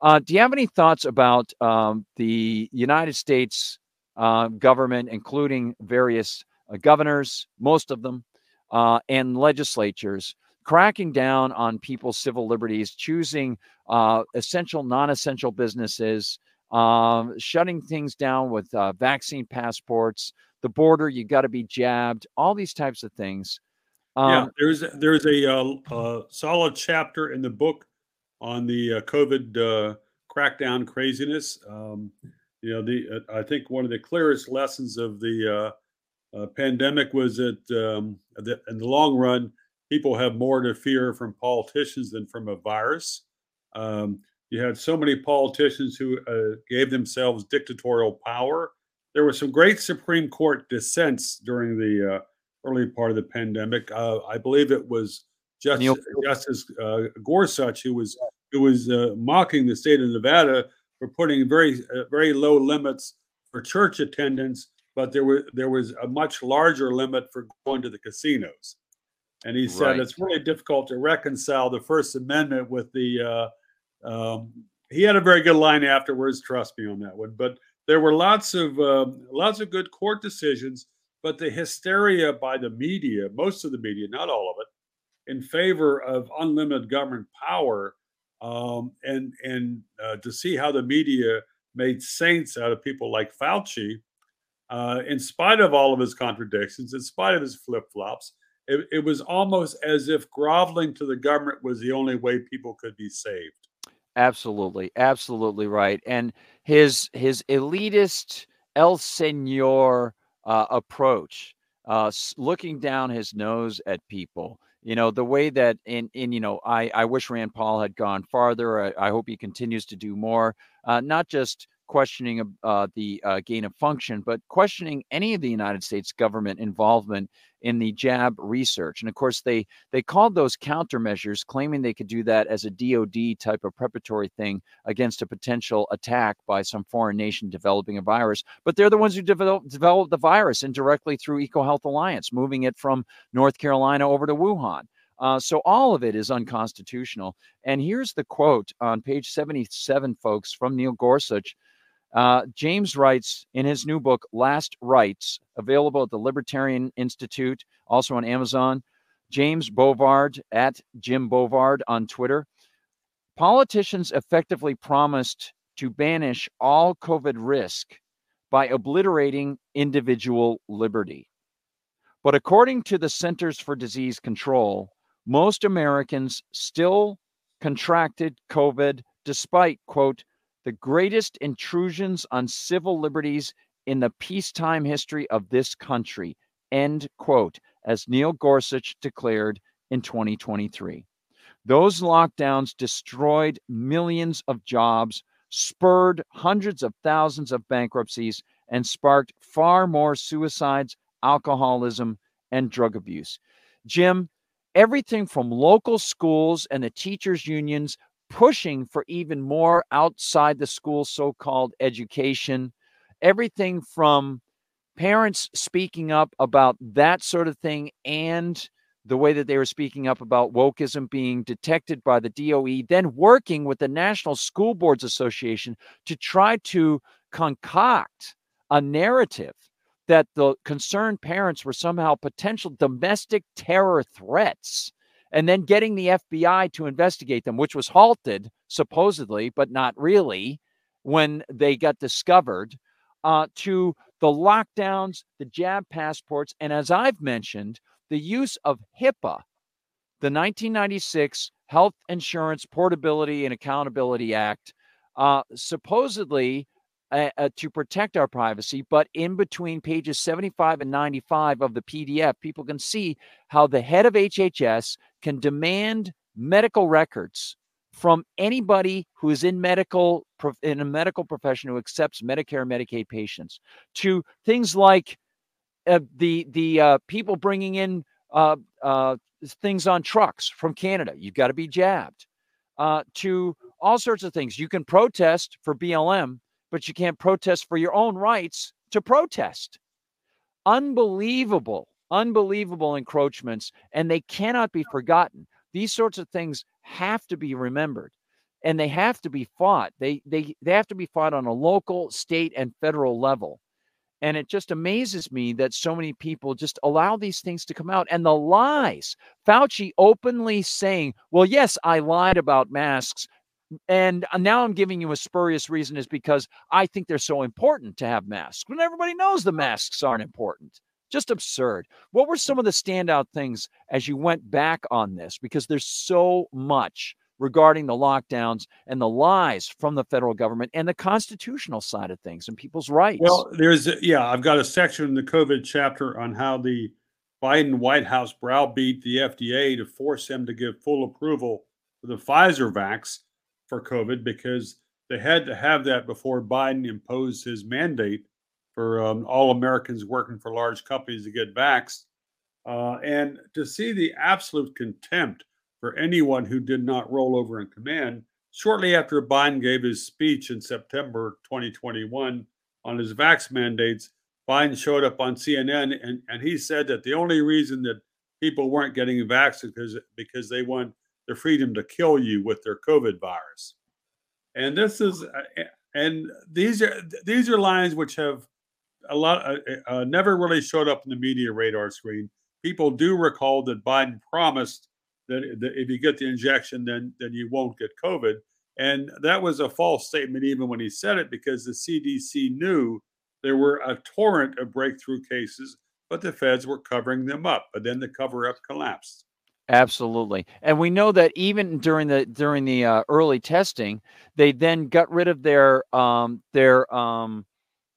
Uh, do you have any thoughts about um, the United States uh, government, including various governors, most of them, uh, and legislatures cracking down on people's civil liberties, choosing uh, essential, non essential businesses, um, shutting things down with uh, vaccine passports, the border, you got to be jabbed, all these types of things.
Um, yeah, there's there's a, uh, a, solid chapter in the book on the uh, COVID crackdown craziness. Um, you know, the I think one of the clearest lessons of the uh, pandemic was that um, the, in the long run, people have more to fear from politicians than from a virus. Um, you had so many politicians who uh, gave themselves dictatorial power. There were some great Supreme Court dissents during the uh, early part of the pandemic. Uh, I believe it was Justice, Justice uh, Gorsuch who was who was uh, mocking the state of Nevada for putting very very low limits for church attendance but there was there was a much larger limit for going to the casinos. And he said right. it's really difficult to reconcile the First Amendment with the. Uh, um, he had a very good line afterwards. Trust me on that one. But there were lots of um, lots of good court decisions, but the hysteria by the media, most of the media, not all of it, in favor of unlimited government power, um, and and uh, to see how the media made saints out of people like Fauci uh, in spite of all of his contradictions, in spite of his flip flops, it, it, was almost as if groveling to the government was the only way people could be saved.
Absolutely, absolutely right. And his his elitist El Senor uh, approach, uh, looking down his nose at people. You know the way that in in you know I I wish Rand Paul had gone farther. I, I hope he continues to do more. Uh, not just questioning uh, the uh, gain of function, but questioning any of the United States government involvement in the jab research. And of course, they they called those countermeasures, claiming they could do that as a DoD type of preparatory thing against a potential attack by some foreign nation developing a virus. But they're the ones who develop, developed the virus indirectly through EcoHealth Alliance, moving it from North Carolina over to Wuhan. Uh, so all of it is unconstitutional. And here's the quote on page 77, folks, from Neil Gorsuch. Uh, James writes in his new book, Last Rights, available at the Libertarian Institute, also on Amazon. James Bovard at Jim Bovard on Twitter. Politicians effectively promised to banish all COVID risk by obliterating individual liberty. But according to the Centers for Disease Control, most Americans still contracted COVID despite, quote, the greatest intrusions on civil liberties in the peacetime history of this country, end quote, as Neil Gorsuch declared in 2023. Those lockdowns destroyed millions of jobs, spurred hundreds of thousands of bankruptcies, and sparked far more suicides, alcoholism, and drug abuse. Jim, everything from local schools and the teachers' unions pushing for even more outside the school so called education, everything from parents speaking up about that sort of thing and the way that they were speaking up about wokeism being detected by the DOE, then working with the National School Boards Association to try to concoct a narrative that the concerned parents were somehow potential domestic terror threats and then getting the FBI to investigate them, which was halted supposedly, but not really, when they got discovered, uh, to the lockdowns, the jab passports, and as I've mentioned, the use of HIPAA, the 1996 Health Insurance Portability and Accountability Act, uh, supposedly uh, uh, to protect our privacy. But in between pages 75 and 95 of the PDF, people can see how the head of HHS can demand medical records from anybody who is in medical in a medical profession who accepts Medicare and Medicaid patients to things like uh, the the uh, people bringing in uh, uh, things on trucks from Canada. You've got to be jabbed. Uh, to all sorts of things. You can protest for BLM, but you can't protest for your own rights to protest. Unbelievable, unbelievable encroachments, and they cannot be forgotten. These sorts of things have to be remembered and they have to be fought. They they they have to be fought on a local, state, and federal level. And it just amazes me that so many people just allow these things to come out. And the lies, Fauci openly saying, well, yes, I lied about masks. And uh, now I'm giving you a spurious reason is because I think they're so important to have masks when everybody knows the masks aren't important. Just absurd. What were some of the standout things as you went back on this? Because there's so much regarding the lockdowns and the lies from the federal government and the constitutional side of things and people's rights.
Well, there's yeah, I've got a section in the COVID chapter on how the Biden White House browbeat the FDA to force them to give full approval for the Pfizer vax for COVID because they had to have that before Biden imposed his mandate for um, all Americans working for large companies to get vaxxed. Uh, and to see the absolute contempt for anyone who did not roll over in command. Shortly after Biden gave his speech in September 2021 on his vax mandates, Biden showed up on CNN and, and he said that the only reason that people weren't getting is because, because they want the freedom to kill you with their COVID virus. And this is, uh, and these are these are lines which have a lot uh, uh, never really showed up in the media radar screen. People do recall that Biden promised that, that if you get the injection, then then you won't get COVID. And that was a false statement even when he said it because the CDC knew there were a torrent of breakthrough cases, but the feds were covering them up. But then the cover up collapsed.
Absolutely, and we know that even during the during the uh, early testing, they then got rid of their um, their um,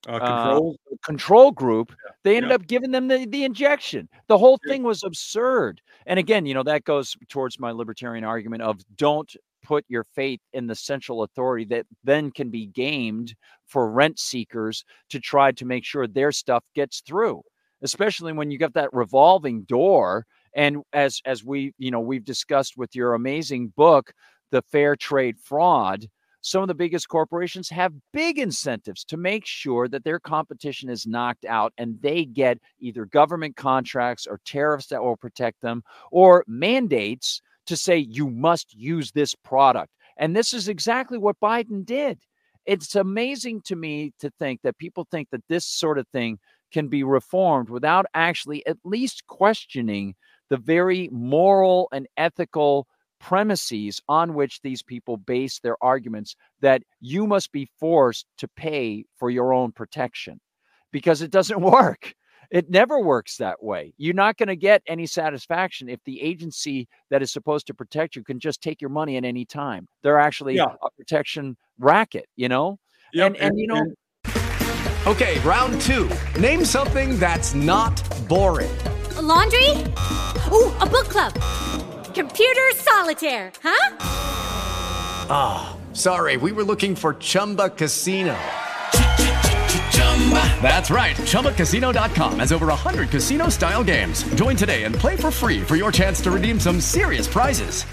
uh, control
uh, control group.
Yeah.
They ended
Yeah.
up giving them the, the injection. The whole
Yeah.
thing was absurd. And again, you know, that goes towards my libertarian argument of don't put your faith in the central authority that then can be gamed for rent seekers to try to make sure their stuff gets through especially when you got that revolving door and as as we you know we've discussed with your amazing book the fair trade fraud some of the biggest corporations have big incentives to make sure that their competition is knocked out and they get either government contracts or tariffs that will protect them or mandates to say you must use this product. And this is exactly what Biden did. It's amazing to me to think that people think that this sort of thing can be reformed without actually at least questioning the very moral and ethical premises on which these people base their arguments that you must be forced to pay for your own protection because it doesn't work. It never works that way. You're not going to get any satisfaction if the agency that is supposed to protect you can just take your money at any time. They're actually
Yeah.
a protection racket, you know?
Yep,
and, and,
and-
you know,
Okay, round two. Name something that's not boring.
A laundry? Ooh, a book club. Computer solitaire, huh?
Ah, sorry, we were looking for Chumba Casino. That's right. ChumbaCasino.com has over 100 casino style games. Join today and play for free for your chance to redeem some serious prizes.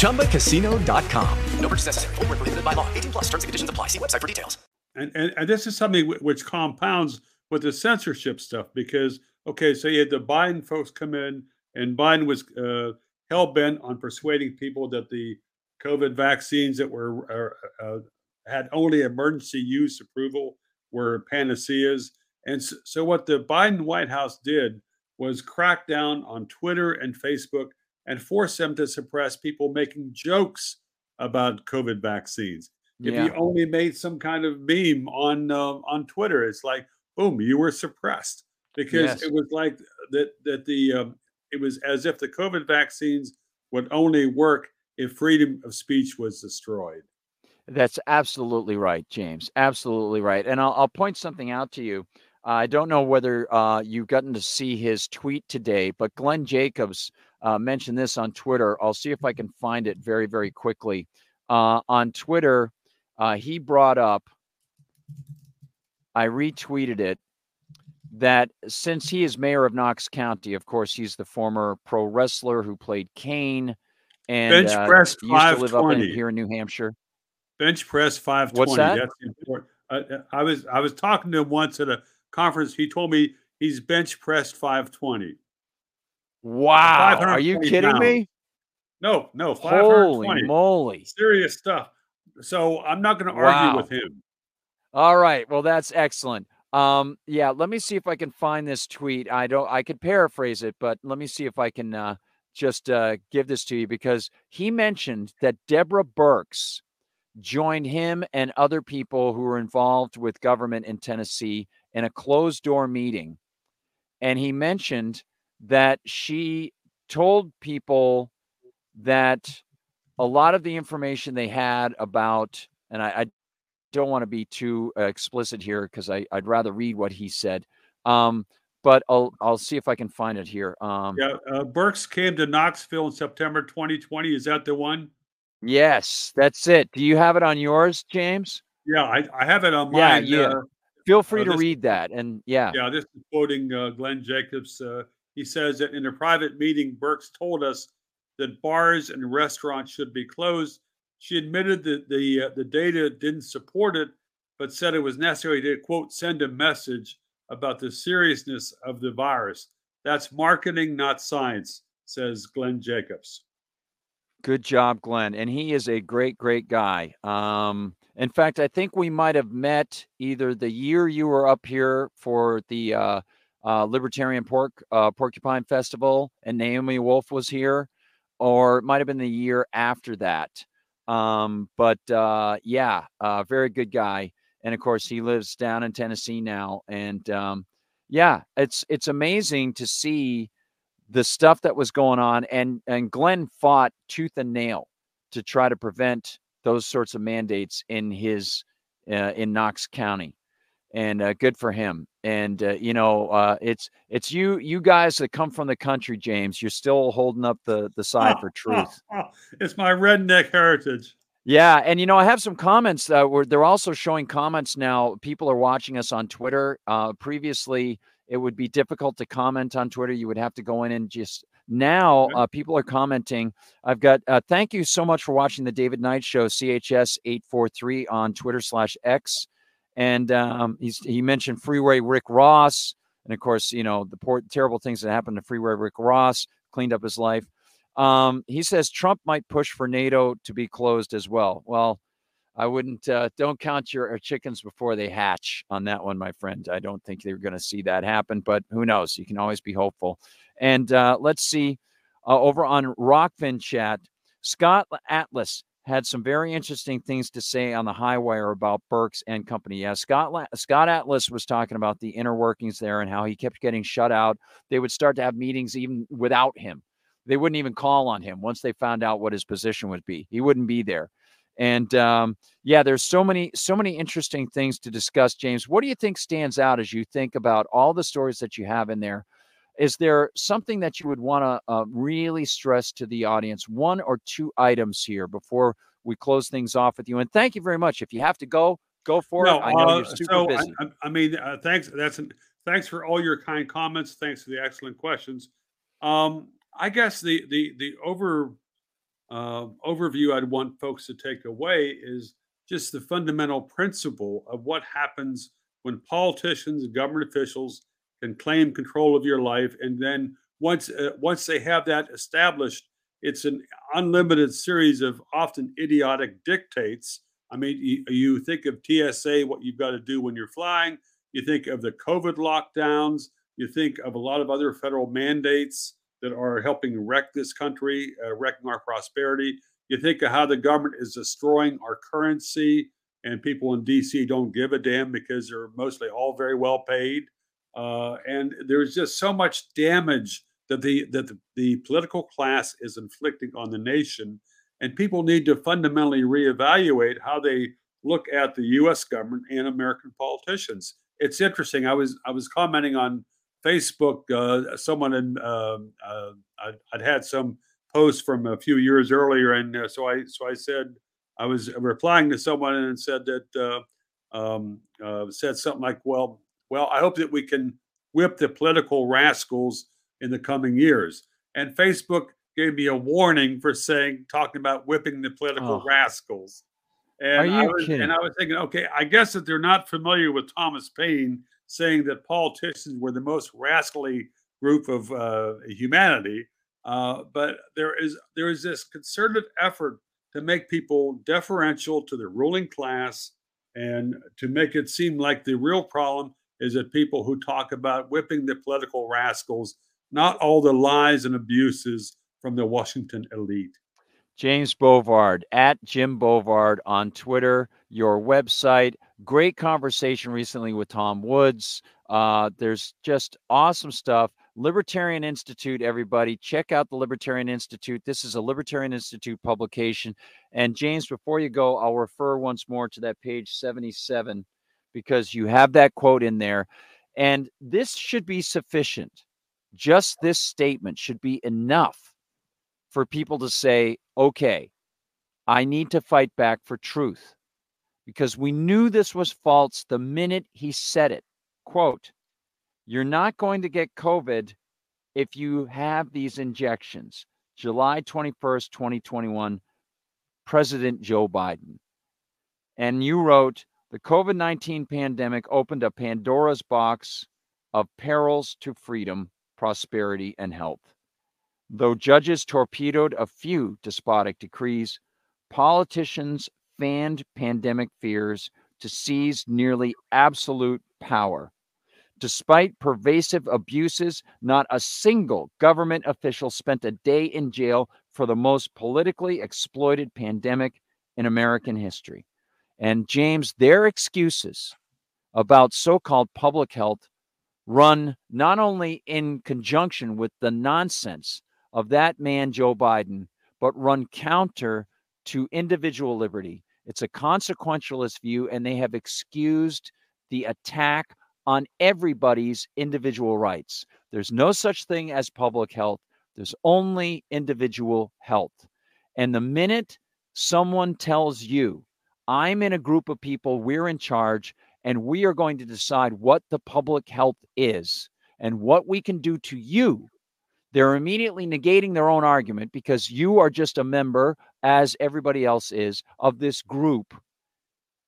ChumbaCasino.com.
No purchase necessary. Void where prohibited by law. 18 plus terms and conditions apply. See website for details.
and, and and this is something wh- which compounds with the censorship stuff because okay, so you had the Biden folks come in, and Biden was uh, hell bent on persuading people that the COVID vaccines that were uh, uh, had only emergency use approval were panaceas, and so, so what the Biden White House did was crack down on Twitter and Facebook and force them to suppress people making jokes about COVID vaccines. If
Yeah.
you only made some kind of meme on uh, on Twitter, it's like boom, you were suppressed because
Yes.
it was like that that the um, it was as if the COVID vaccines would only work if freedom of speech was destroyed.
That's absolutely right, James. Absolutely right. And I'll, I'll point something out to you. I don't know whether uh, you've gotten to see his tweet today, but Glenn Jacobs uh, mentioned this on Twitter. I'll see if I can find it very, very quickly. Uh, on Twitter, uh, he brought up, I retweeted it, that since he is mayor of Knox County, of course, he's the former pro wrestler who played Kane and
Bench
uh,
press
used to live up in,
520.
here in New Hampshire.
Bench press five twenty.
What's that?
That's important. Uh, uh, I was I was talking to him once at a conference. He told me he's bench pressed five twenty.
Wow. Are you kidding
pounds.
me?
No, no,
Holy
520.
moly.
Serious stuff. So I'm not going to
Wow.
argue with him.
All right. Well, that's excellent. Um, yeah, let me see if I can find this tweet. I don't I could paraphrase it, but let me see if I can uh just uh give this to you because he mentioned that Deborah Birx joined him and other people who were involved with government in Tennessee in a closed door meeting. And he mentioned that she told people that a lot of the information they had about, and I, I don't want to be too uh, explicit here because I'd rather read what he said. Um, but I'll I'll see if I can find it here. Um,
Yeah, uh, Birx came to Knoxville in September 2020. Is that the one?
Yes, that's it. Do you have it on yours, James?
Yeah, I, I have it on
Yeah,
mine.
yeah.
uh,
Feel free
uh,
to
this-
read that. And yeah,
Yeah, this is quoting uh, Glenn Jacobs. Uh, he says that in a private meeting, Birx told us that bars and restaurants should be closed. She admitted that the uh, the data didn't support it, but said it was necessary to quote send a message about the seriousness of the virus. That's marketing, not science, says Glenn Jacobs.
Good job, Glenn. And he is a great, great guy. Um, in fact, I think we might have met either the year you were up here for the uh, uh, Libertarian Pork uh, Porcupine Festival, and Naomi Wolf was here, or it might have been the year after that. Um, but uh, yeah, uh, very good guy. And of course, he lives down in Tennessee now. And um, yeah, it's it's amazing to see the stuff that was going on and and Glenn fought tooth and nail to try to prevent those sorts of mandates in his uh, in Knox County and uh, good for him and uh, you know uh, it's it's you you guys that come from the country James you're still holding up the the side for truth
it's my redneck heritage.
yeah, and you know, I have some comments. Uh, where they're also showing comments now. People are watching us on Twitter. Uh, previously, it would be difficult to comment on Twitter. You would have to go in and just. Now, uh, people are commenting. I've got. Uh, thank you so much for watching the David Knight Show, CHS eight four three on Twitter slash X, and um, he mentioned Freeway Rick Ross, and of course, you know the poor, terrible things that happened to Freeway Rick Ross. Cleaned up his life. Um, he says Trump might push for NATO to be closed as well. Well, I wouldn't. Uh, don't count your chickens before they hatch on that one, my friend. I don't think they're going to see that happen, but who knows? You can always be hopeful. And uh, let's see uh, over on Rokfin chat, Scott Atlas had some very interesting things to say on the high wire about Birx and company. Yeah, Scott Scott Atlas was talking about the inner workings there and how he kept getting shut out. They would start to have meetings even without him. They wouldn't even call on him once they found out what his position would be. He wouldn't be there. And um, yeah, there's so many so many interesting things to discuss. James, what do you think stands out as you think about all the stories that you have in there? Is there something that you would want to uh, really stress to the audience? One or two items here before we close things off with you. And thank you very much. If you have to go, go for no, it. I know uh, you're super so busy.
I, I mean, uh, thanks. That's an, thanks for all your kind comments. Thanks for the excellent questions. Um, I guess the the the over uh, overview I'd want folks to take away is just the fundamental principle of what happens when politicians and government officials can claim control of your life, and then once uh, once they have that established, it's an unlimited series of often idiotic dictates. I mean, you, you think of TSA, what you've got to do when you're flying. You think of the COVID lockdowns. You think of a lot of other federal mandates that are helping wreck this country, uh, wrecking our prosperity. You think of how the government is destroying our currency, and people in DC don't give a damn because they're mostly all very well paid. Uh, and there's just so much damage that the that the, the political class is inflicting on the nation, and people need to fundamentally reevaluate how they look at the U.S. government and American politicians. It's interesting. I was I was commenting on Facebook, uh, someone had, uh, uh, I'd, I'd, had some posts from a few years earlier, and uh, so I so I said I was replying to someone and said that uh, um, uh, said something like, "Well, well, I hope that we can whip the political rascals in the coming years." And Facebook gave me a warning for saying talking about whipping the political oh. rascals. And
Are you
I was,
kidding?
And I was thinking, okay, I guess that they're not familiar with Thomas Paine saying that politicians were the most rascally group of uh, humanity. Uh, but there is there is this concerted effort to make people deferential to the ruling class and to make it seem like the real problem is that people who talk about whipping the political rascals, not all the lies and abuses from the Washington elite.
James Bovard at Jim Bovard on Twitter, your website. Great conversation recently with Tom Woods. Uh, there's just awesome stuff. Libertarian Institute, everybody, check out the Libertarian Institute. This is a Libertarian Institute publication. And James, before you go, I'll refer once more to that page 77 because you have that quote in there. And this should be sufficient. Just this statement should be enough for people to say, okay, I need to fight back for truth because we knew this was false the minute he said it. Quote, you're not going to get COVID if you have these injections. July 21st, 2021, President Joe Biden. And you wrote, the COVID 19 pandemic opened a Pandora's box of perils to freedom, prosperity, and health. Though judges torpedoed a few despotic decrees, politicians fanned pandemic fears to seize nearly absolute power. Despite pervasive abuses, not a single government official spent a day in jail for the most politically exploited pandemic in American history. And James, their excuses about so called public health run not only in conjunction with the nonsense of that man, Joe Biden, but run counter to individual liberty. It's a consequentialist view, and they have excused the attack on everybody's individual rights. There's no such thing as public health, there's only individual health. And the minute someone tells you, I'm in a group of people, we're in charge, and we are going to decide what the public health is and what we can do to you they're immediately negating their own argument because you are just a member, as everybody else is, of this group.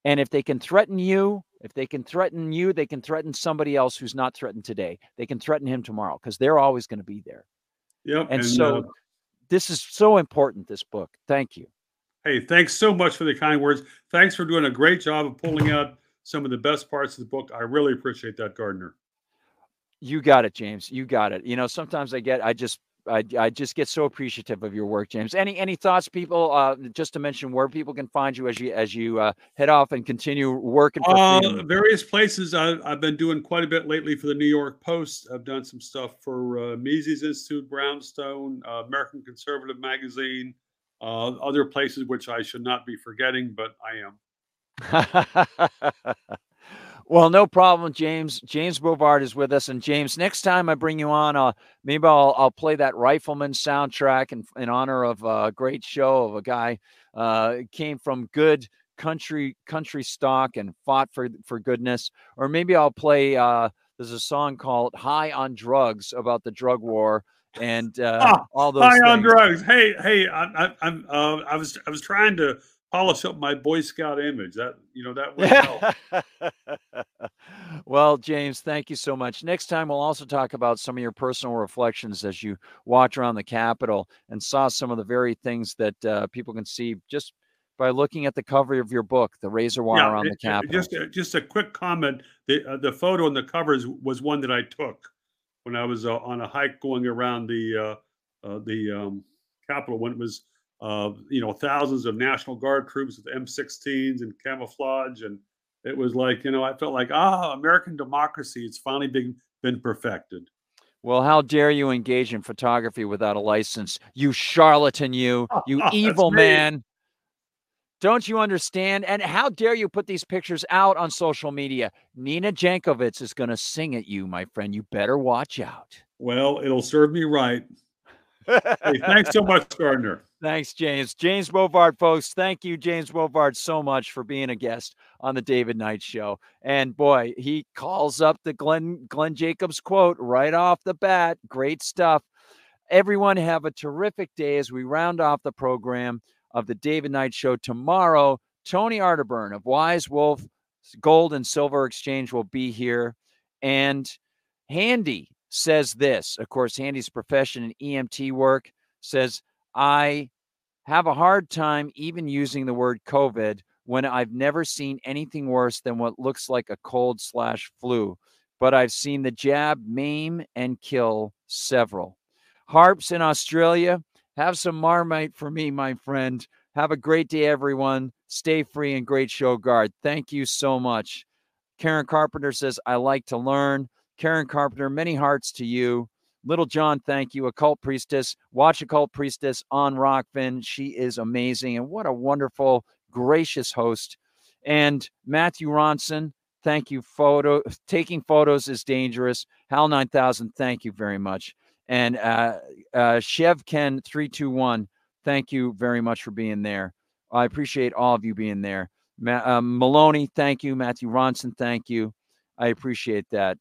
And if they can threaten you, if they can threaten you, they can threaten somebody else who's not threatened today. They can threaten him tomorrow because they're always going to be there.
Yep.
And, and so uh, this is so important, this book. Thank you.
Hey, thanks so much for the kind words. Thanks for doing a great job of pulling out some of the best parts of the book. I really appreciate that, Gardner.
You got it, James. You got it. You know, sometimes I get, I just, I, I just get so appreciative of your work, James. Any any thoughts, people? Uh, just to mention where people can find you as you as you uh, head off and continue working for
uh, various places. I, I've been doing quite a bit lately for the New York Post. I've done some stuff for uh, Mises Institute, Brownstone, uh, American Conservative Magazine, uh, other places which I should not be forgetting, but I
am. Well, no problem, James. James Bovard is with us, and James, next time I bring you on, uh, maybe I'll I'll play that Rifleman soundtrack in in honor of a great show of a guy uh, came from good country country stock and fought for for goodness, or maybe I'll play. Uh, there's a song called "High on Drugs" about the drug war and uh, oh, all those.
High
things.
on drugs. Hey, hey, I, I, I'm uh, I was I was trying to polish up my Boy Scout image. That you know that would
help. well, James, thank you so much. Next time we'll also talk about some of your personal reflections as you walked around the Capitol and saw some of the very things that uh, people can see just by looking at the cover of your book, The Razor Wire yeah, on the Capitol.
Just just a quick comment: the uh, the photo on the covers was one that I took when I was uh, on a hike going around the uh, uh, the um, Capitol when it was uh, you know, thousands of National Guard troops with M16s and camouflage. And it was like, you know, I felt like, ah, American democracy, it's finally been, been perfected.
Well, how dare you engage in photography without a license? You charlatan, you, you evil man. Don't you understand? And how dare you put these pictures out on social media? Nina Jankowicz is going to sing at you, my friend. You better watch out.
Well, it'll serve me right. hey, thanks so much, Gardner.
Thanks, James. James Bovard, folks. Thank you, James Bovard, so much for being a guest on the David Knight Show. And boy, he calls up the Glenn Glenn Jacobs quote right off the bat. Great stuff. Everyone have a terrific day as we round off the program of the David Knight Show tomorrow. Tony Arterburn of Wise Wolf Gold and Silver Exchange will be here, and Handy says this. Of course, Handy's profession in EMT work says I have a hard time even using the word COVID when I've never seen anything worse than what looks like a cold slash flu. But I've seen the jab maim and kill several. Harps in Australia, have some marmite for me, my friend. Have a great day, everyone. Stay free and great show Gard. Thank you so much. Karen Carpenter says, I like to learn. Karen Carpenter, many hearts to you. Little John, thank you. Occult Priestess. Watch Occult Priestess on Rokfin. She is amazing. And what a wonderful, gracious host. And Matthew Ronson, thank you. Photo taking photos is dangerous. Hal 9000, thank you very much. And uh, uh, Chev Ken 321, thank you very much for being there. I appreciate all of you being there. Ma- uh, Maloney, thank you. Matthew Ronson, thank you. I appreciate that.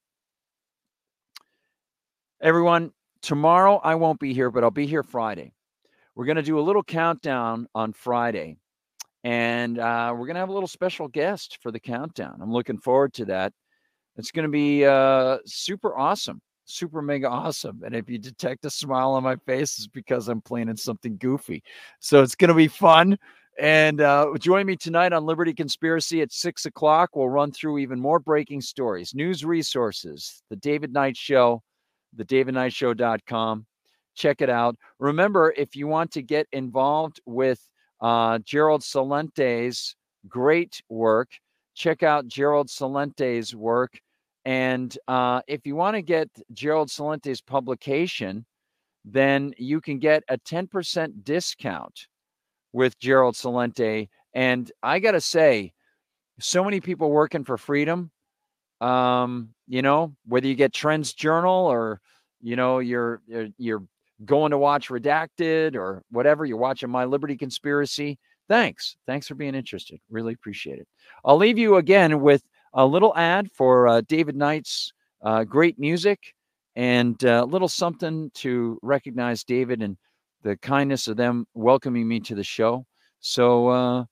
Everyone, tomorrow I won't be here, but I'll be here Friday. We're going to do a little countdown on Friday, and uh, we're going to have a little special guest for the countdown. I'm looking forward to that. It's going to be uh, super awesome, super mega awesome. And if you detect a smile on my face, it's because I'm planning something goofy. So it's going to be fun. And uh, join me tonight on Liberty Conspiracy at six o'clock. We'll run through even more breaking stories, news resources, the David Knight Show the thedavidknightshow.com. Check it out. Remember, if you want to get involved with uh, Gerald Celente's great work, check out Gerald Celente's work. And uh, if you want to get Gerald Celente's publication, then you can get a 10% discount with Gerald Celente. And I got to say, so many people working for freedom um, you know, whether you get Trends Journal or you know you're you're going to watch Redacted or whatever, you're watching My Liberty Conspiracy. Thanks, thanks for being interested. Really appreciate it. I'll leave you again with a little ad for uh, David Knight's uh, great music and uh, a little something to recognize David and the kindness of them welcoming me to the show. So uh,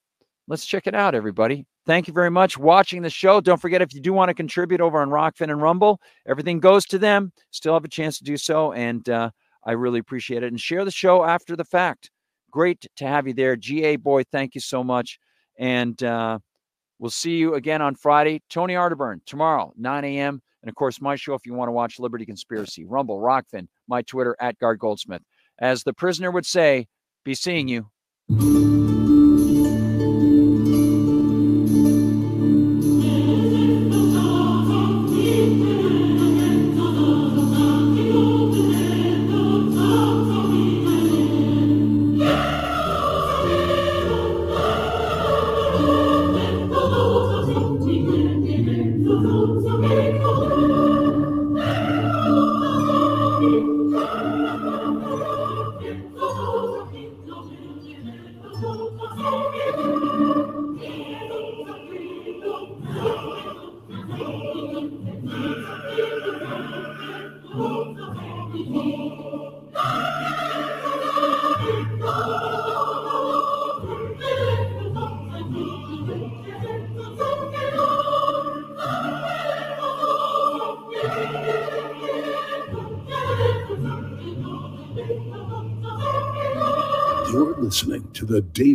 let's check it out, everybody. Thank you very much watching the show. Don't forget if you do want to contribute over on Rokfin and Rumble, everything goes to them. Still have a chance to do so, and uh, I really appreciate it. And share the show after the fact. Great to have you there. GA boy, thank you so much. And we'll see you again on Friday. Tony Arterburn tomorrow, 9 a.m. And of course, my show if you want to watch Liberty Conspiracy, Rumble, Rokfin, my Twitter at Gard Goldsmith. As the prisoner would say, be seeing you.